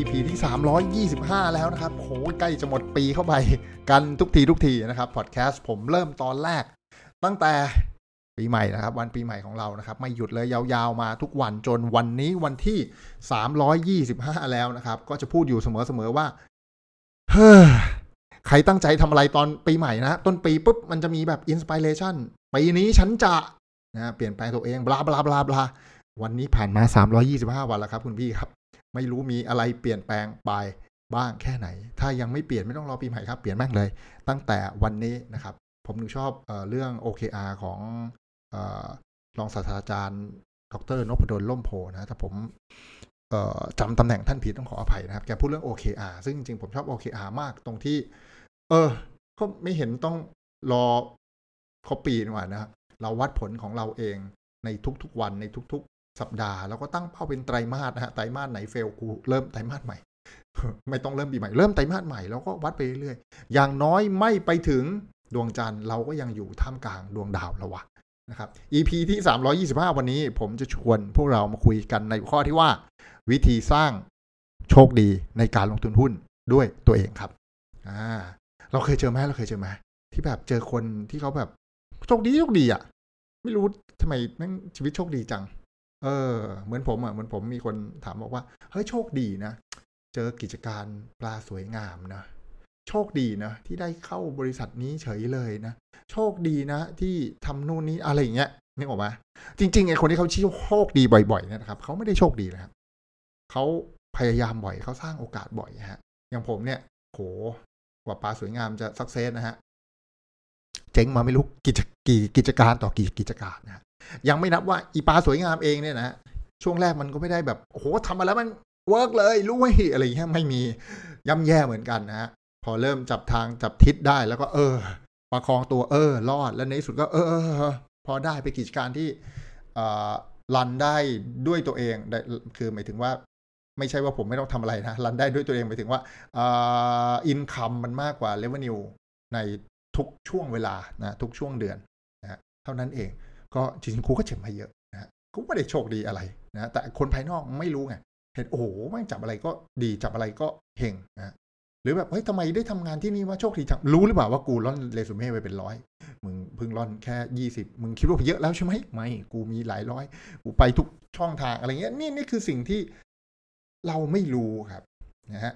EP ที่ 325 แล้วนะครับโหใกล้จะหมดปีเข้าไปกันทุกทีทุกทีนะครับพอดแคสต์ผมเริ่มตอนแรก ตั้งแต่ปีใหม่นะครับ วันปีใหม่ของเรานะครับ ไม่หยุดเลยยาวๆมาทุกวันจนวันนี้วันที่ 325 แล้วนะครับ ก็จะพูดอยู่เสมอๆว่าเฮ้อใครตั้งใจทำอะไรตอนปีใหม่นะ ต้นปีปุ๊บมันจะมีแบบ inspiration ปีนี้ฉันจะนะเปลี่ยนแปลงตัวเอง blah blah blah blahวันนี้ผ่านมา 325 วันแล้วครับ คุณพี่ครับ ไม่รู้มีอะไรเปลี่ยนแปลงไปบ้างแค่ไหน ถ้ายังไม่เปลี่ยนไม่ต้องรอปีใหม่ครับ เปลี่ยนแม่งเลย ตั้งแต่วันนี้นะครับ ผมถึงชอบเอเรื่อง OKR ของออรองศาสตราจารย์ ดรนพดลล่มโพนะถ้าผมจำตำแหน่งท่านผิดต้องขออภัยนะครับ แกพูดเรื่อง OKR ซึ่งจริงๆ ผมชอบ OKR มากตรงที่ เออ ก็ไม่เห็นต้องรอครบปีดีกว่านะครับเราวัดผลของเราเองในทุกๆวันในทุกๆ สัปดาห์ แล้วก็ตั้งเป้าเป็นไตรมาสนะฮะไตรมาสไหนเฟลกูเริ่มไตรมาสใหม่ ไม่ต้องเริ่มปีใหม่เริ่มไตรมาสใหม่แล้วก็วัดไปเรื่อยๆอย่างน้อยไม่ไปถึงดวงจันทร์เราก็ยังอยู่ท่ามกลางดวงดาวแล้ววะนะครับ EP ที่ 325 วันนี้ผมจะชวนพวกเรามาคุยกันในข้อที่ว่า วิธีสร้างโชคดีในการลงทุนหุ้นด้วยตัวเองครับอ่าเราเคยเจอไหมเราเคยเจอไหมที่แบบเจอคนที่เขาแบบโชคดีโชคดีอะ ไม่รู้ทำไมแม่งชีวิตโชคดีจัง เออ เหมือนผมอะเหมือนผมมีคนถามบอกว่า เฮ้ยโชคดีนะ เจอกิจการปลาสวยงามนะ โชคดีนะ ที่ได้เข้าบริษัทนี้เฉยเลยนะ โชคดีนะ ที่ทำนู่นนี้อะไรอย่างเงี้ยนึกออกไหมจริงๆไอ้คนที่เขาชี้โชคดีบ่อยๆเนี่ยนะครับเขาไม่ได้โชคดีนะครับเขาพยายามบ่อยเขาสร้างโอกาสบ่อยฮะ อย่างผมเนี่ยโหกว่าปลาสวยงามจะ success นะฮะ เจ๊งมาไม่รู้กิจกี่กิจการต่อกี่กิจการนะฮะ ยังไม่นับว่าอีปลาสวยงามเองเนี่ยนะช่วงแรกมันก็ไม่ได้แบบโอ้โหทำมาแล้วมัน work เลยรู้ไหมอะไรอย่างเงี้ยไม่มีย่ำแย่เหมือนกันนะฮะพอเริ่มจับทางจับทิศได้แล้วก็เออ ประคองตัวเออ รอดแล้วในที่สุดก็เออ พอได้ไปกิจการที่รันได้ด้วยตัวเองคือหมายถึงว่าไม่ใช่ว่าผมไม่ต้องทำอะไรนะรันได้ด้วยตัวเองหมายถึงว่าอินคัมมันมากกว่าเลเวนิวในทุกช่วงเวลานะทุกช่วงเดือนนะเท่านั้นเอง ก็จริงๆครูก็เจ็บมาเยอะนะครูไม่ได้โชคดีอะไรนะแต่คนภายนอกไม่รู้ไงเห็นโอ้โหแม่งจับอะไรก็ดีจับอะไรก็เฮงนะหรือแบบเฮ้ยทำไมได้ทำงานที่นี่ว่าโชคดีจังรู้หรือเปล่าว่ากูล่อนเรซูเม่ไปเป็นร้อยมึงเพิ่งล่อนแค่ยี่สิบมึงคิดว่าเยอะแล้วใช่ไหมไม่กูมีหลายร้อยกูไปทุกช่องทางอะไรเงี้ยนี่นี่คือสิ่งที่เราไม่รู้ครับนะฮะ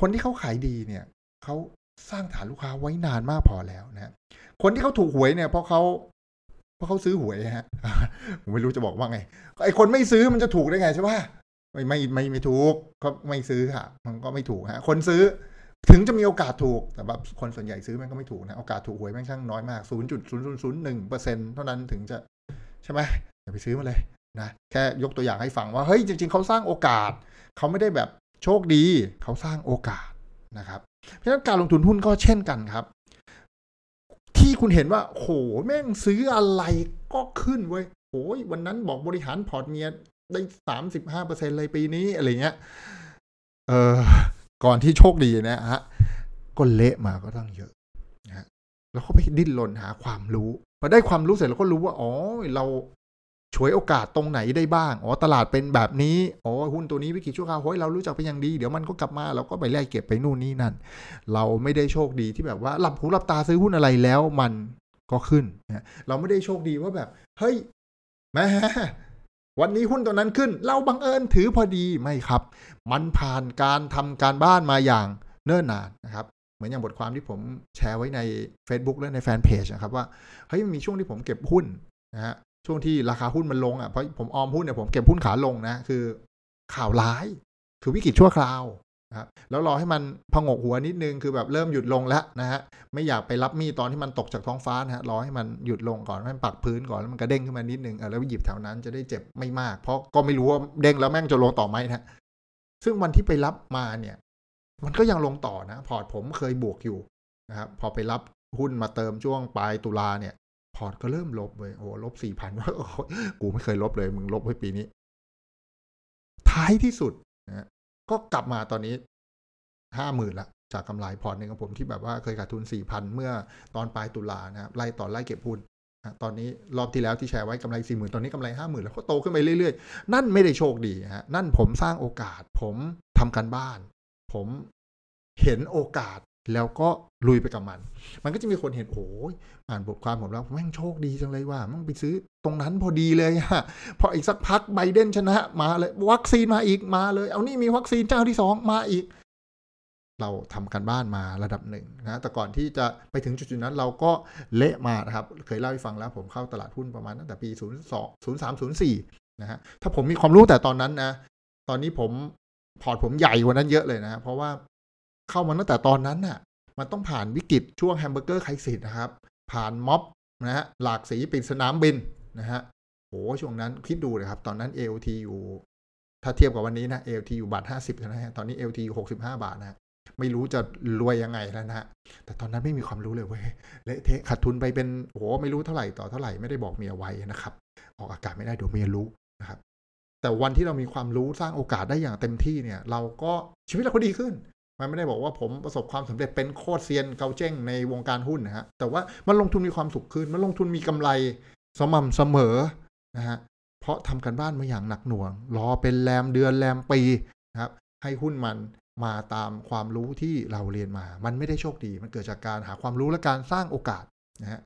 คนที่เขาขายดีเนี่ยเขาสร้างฐานลูกค้าไว้นานมากพอแล้วนะคนที่เขาถูกหวยเนี่ยเพราะเขา เพราะเขาซื้อหวยฮะ ผมไม่รู้จะบอกว่าไง ไอคนไม่ซื้อมันจะถูกได้ไงใช่ปะไม่ไม่ไม่ไม่ถูกก็ไม่ซื้อค่ะ มันก็ไม่ถูกฮะ คนซื้อถึงจะมีโอกาสถูก แต่แบบคนส่วนใหญ่ซื้อมันก็ไม่ถูกนะ โอกาสถูกหวยแม่งช่างน้อยมากศูนย์จุดศูนย์ศูนย์ศูนย์หนึ่งเปอร์เซ็นต์เท่านั้นถึงจะใช่ไหมอย่าไปซื้อมาเลยนะ แค่ยกตัวอย่างให้ฟังว่า เฮ้ย จริง ๆ เขาสร้างโอกาส เขาไม่ได้แบบโชคดี เขาสร้างโอกาสนะครับ เพราะฉะนั้นการลงทุนหุ้นก็เช่นกันครับ ที่คุณเห็นว่า โห แม่งซื้ออะไรก็ขึ้นเว้ยโอ้ยวันนั้นบอกบริหารพอร์ตเมียได้สามสิบห้าเปอร์เซ็นเลยปีนี้อะไรเงี้ย เออก่อนที่โชคดีนะฮะ ก็เละมาก็ต้องเยอะนะฮะแล้วก็ไปดิ้นรนหาความรู้พอได้ความรู้เสร็จเราก็รู้ว่า อ๋อ เรา ช่วยโอกาสตรงไหนได้บ้าง อ๋อ ตลาดเป็นแบบนี้ อ๋อ หุ้นตัวนี้วิกฤตชั่วคราวเฮ้ยเรารู้จักเป็นอย่างดี เดี๋ยวมันก็กลับมา เราก็ไปแลกเก็บไปนู่นนี่นั่น เราไม่ได้โชคดีที่แบบว่าหลับหูหลับตาซื้อหุ้นอะไรแล้วมันก็ขึ้นนะเราไม่ได้โชคดีว่าแบบ เฮ้ยแม่วันนี้หุ้นตัวนั้นขึ้น เราบังเอิญถือพอดีไม่ครับ มันผ่านการทำการบ้านมาอย่างเนิ่นนานนะครับเหมือนอย่างบทความที่ผมแชร์ไว้ใน Facebook และในแฟนเพจนะครับว่าเฮ้ยมีช่วงที่ผมเก็บหุ้นนะฮะ ช่วงที่ราคาหุ้นมันลงอะเพราะผมออมหุ้นเนี่ยผมเก็บหุ้นขาลงนะคือข่าวร้าย คือวิกฤตชั่วคราวนะครับแล้วรอให้มันพงกหัวนิดนึงคือแบบเริ่มหยุดลงแล้วนะฮะไม่อยากไปรับมีดตอนที่มันตกจากท้องฟ้านะฮะรอให้มันหยุดลงก่อนให้มันปักพื้นก่อนแล้วมันกระเด้งขึ้นมานิดนึงเออแล้วหยิบแถวนั้นจะได้เจ็บไม่มาก เพราะก็ไม่รู้ว่าเด้งแล้วแม่งจะลงต่อไหมนะซึ่งวันที่ไปรับมาเนี่ย มันก็ยังลงต่อนะ พอร์ตผมเคยบวกอยู่นะครับพอไปรับหุ้นมาเติมช่วงปลายตุลาเนี่ย พอร์ตก็เริ่มลบเลยโอ้ลบสี่พันว่ากูไม่เคยลบเลย มึงลบไว้ปีนี้ ท้ายที่สุดนะก็กลับมาตอนนี้ห้าหมื่นละจากกำไรพอร์ตหนึ่งของผมที่แบบว่าเคยขาดทุนสี่พันเมื่อตอนปลายตุลานะครับไล่ต่อไล่เก็บหุ้นตอนนี้รอบที่แล้วที่แชร์ไว้กำไรสี่หมื่นตอนนี้กำไรห้าหมื่นแล้วก็โตขึ้นไปเรื่อยๆ นั่นไม่ได้โชคดีฮะนั่นผมสร้างโอกาส ผมทำการบ้าน ผมเห็นโอกาส แล้วก็ลุยไปกับมัน มันก็จะมีคนเห็นโอ้ยอ่านบทความผมแล้วแม่งโชคดีจังเลยว่ามันไปซื้อตรงนั้นพอดีเลยฮะพออีกสักพักไบเดนชนะมาเลย วัคซีนมาอีกมาเลย เอานี่มีวัคซีนเจ้าที่สองมาอีก เราทำการบ้านมาระดับหนึ่งนะแต่ก่อนที่จะไปถึงจุดๆนั้นเราก็เละมานะครับ เคยเล่าให้ฟังแล้ว ผมเข้าตลาดหุ้นประมาณตั้งแต่ปี 02 03 04นะฮะถ้าผมมีความรู้แต่ตอนนั้นนะตอนนี้ผมพอร์ตผมใหญ่กว่านั้นเยอะเลยนะ เพราะว่า เข้ามาตั้งแต่ตอนนั้นน่ะ มันต้องผ่านวิกฤตช่วง Hamburger Crisis นะครับ ผ่านม็อบนะฮะหลากสีปิดสนามบินนะฮะโอ้ช่วงนั้นคิดดูเลยครับ ตอนนั้น AOT อยู่ถ้าเทียบกับวันนี้นะ AOT อยู่บาทห้าสิบนะฮะตอนนี้ AOT อยู่หกสิบห้าบาทนะไม่รู้จะรวยยังไงแล้วนะฮะแต่ตอนนั้นไม่มีความรู้เลยเว้ยเละเทะขาดทุนไปเป็นโอ้ไม่รู้เท่าไหร่ต่อเท่าไหร่ไม่ได้บอกเมียไว้นะครับ ออกอากาศไม่ได้เดี๋ยวเมียรู้นะครับแต่วันที่เรามีความรู้สร้างโอกาสได้อย่างเต็มที่เนี่ย เราก็ชีวิตเราก็ดีขึ้น มันไม่ได้บอกว่าผมประสบความสำเร็จเป็นโคตรเซียนเกาเจ้งในวงการหุ้นนะฮะ แต่ว่ามันลงทุนมีความสุขขึ้น มันลงทุนมีกำไรสม่ำเสมอนะฮะ เพราะทำกันบ้านมาอย่างหนักหน่วง รอเป็นแรมเดือนแรมปีนะครับ ให้หุ้นมันมาตามความรู้ที่เราเรียนมา มันไม่ได้โชคดี มันเกิดจากการหาความรู้และการสร้างโอกาสนะฮะ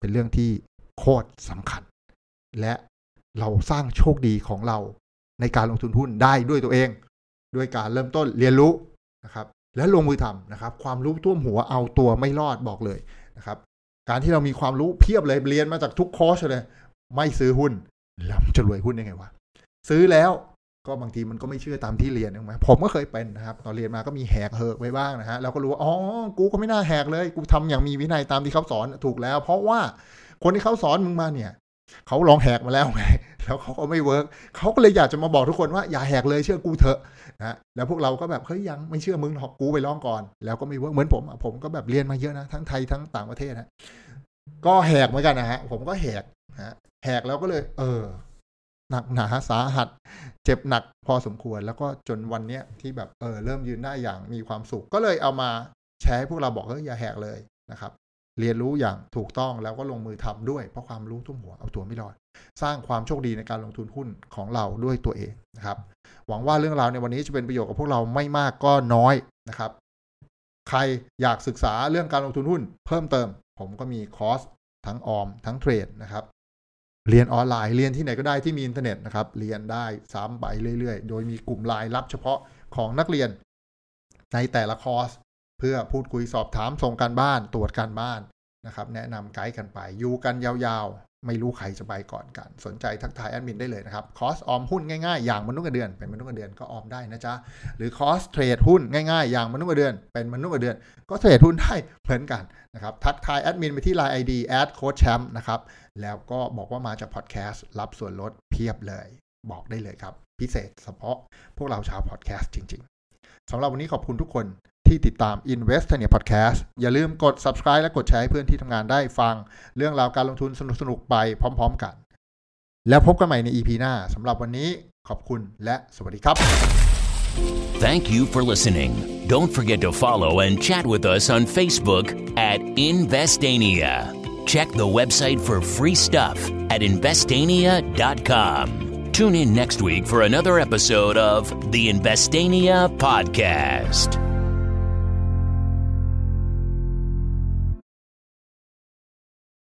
เป็นเรื่องที่โคตรสำคัญ และเราสร้างโชคดีของเราในการลงทุนหุ้นได้ด้วยตัวเอง ด้วยการเริ่มต้นเรียนรู้นะครับและลงมือทำนะครับ ความรู้ท่วมหัวเอาตัวไม่รอดบอกเลยนะครับ การที่เรามีความรู้เพียบเลยเรียนมาจากทุกคอร์สเลย ไม่ซื้อหุ้นแล้วจะรวยหุ้นยังไงวะซื้อแล้วก็บางทีมันก็ไม่เชื่อตามที่เรียนใช่ไหมผมก็เคยเป็นนะครับ ตอนเรียนมาก็มีแหกเหิกไว้บ้างนะฮะแล้วก็รู้ว่าอ๋อกูก็ไม่น่าแหกเลย กูทำอย่างมีวินัยตามที่เขาสอนถูกแล้ว เพราะว่าคนที่เขาสอนมึงมาเนี่ยเขาลองแหกมาแล้วไง แล้วเขาก็ไม่ work เขาก็เลยอยากจะมาบอกทุกคนว่าอย่าแหกเลยเชื่อกูเถอะนะแล้วพวกเราก็แบบเฮ้ยยังไม่เชื่อมึงหรอกกูไปลองก่อน แล้วก็ไม่เวิร์กเหมือนผมผมก็แบบเรียนมาเยอะนะทั้งไทยทั้งต่างประเทศนะก็แหกเหมือนกันนะฮะผมก็แหกนะแหกแล้วก็เลย เออหนักหนาสาหัส เจ็บหนักพอสมควร แล้วก็จนวันเนี้ยที่แบบเออเริ่มยืนได้อย่างมีความสุข ก็เลยเอามาแชร์ให้พวกเราบอกเฮ้ยอย่าแหกเลยนะครับ เรียนรู้อย่างถูกต้องแล้วก็ลงมือทำด้วย เพราะความรู้ท่วมหัวเอาตัวไม่รอด สร้างความโชคดีในการลงทุนหุ้นของเราด้วยตัวเองนะครับ หวังว่าเรื่องราวในวันนี้จะเป็นประโยชน์กับพวกเราไม่มากก็น้อยนะครับ ใครอยากศึกษาเรื่องการลงทุนหุ้น เพิ่มเติม ผมก็มีคอร์สทั้งออมทั้งเทรดนะครับเรียนออนไลน์เรียนที่ไหนก็ได้ที่มีอินเทอร์เน็ตนะครับ เรียนได้ซ้ำไปเรื่อย ๆ โดยมีกลุ่มไลน์รับเฉพาะของนักเรียนในแต่ละคอร์ส เพื่อพูดคุยสอบถามส่งการบ้านตรวจการบ้านนะครับแนะนำไกด์กันไปอยู่กันยาวๆ ไม่รู้ใครจะไปก่อนกัน สนใจทักทายแอดมินได้เลยนะครับคอร์สออมหุ้นง่ายๆ อย่างมนุษย์เงินเดือน เป็นมนุษย์เงินเดือนก็ออมได้นะจ๊ะหรือคอร์สเทรดหุ้นง่ายๆ อย่างมนุษย์เงินเดือน เป็นมนุษย์เงินเดือน ก็เทรดหุ้นได้เหมือนกันนะครับทักทายแอดมินไปที่ Line ID add โค้ชแชมป์นะครับแล้วก็บอกว่ามาจากพอดแคสต์รับส่วนลดเพียบเลย บอกได้เลยครับ พิเศษเฉพาะพวกเราชาวพอดแคสต์จริง ๆสำหรับวันนี้ขอบคุณทุกคน ที่ติดตาม Invest เนี่ย Podcast อย่าลืมกด subscribe และกดแชร์ให้เพื่อนที่ทำงานได้ฟัง เรื่องราวการลงทุนสนุกๆไปพร้อม ๆ กัน แล้วพบกันใหม่ใน EP หน้าสำหรับวันนี้ขอบคุณและสวัสดีครับ Thank you for listening. Don't forget to follow and chat with us on Facebook at Investania. Check the website for free stuff at investania.com. Tune in next week for another episode of the Investania Podcast.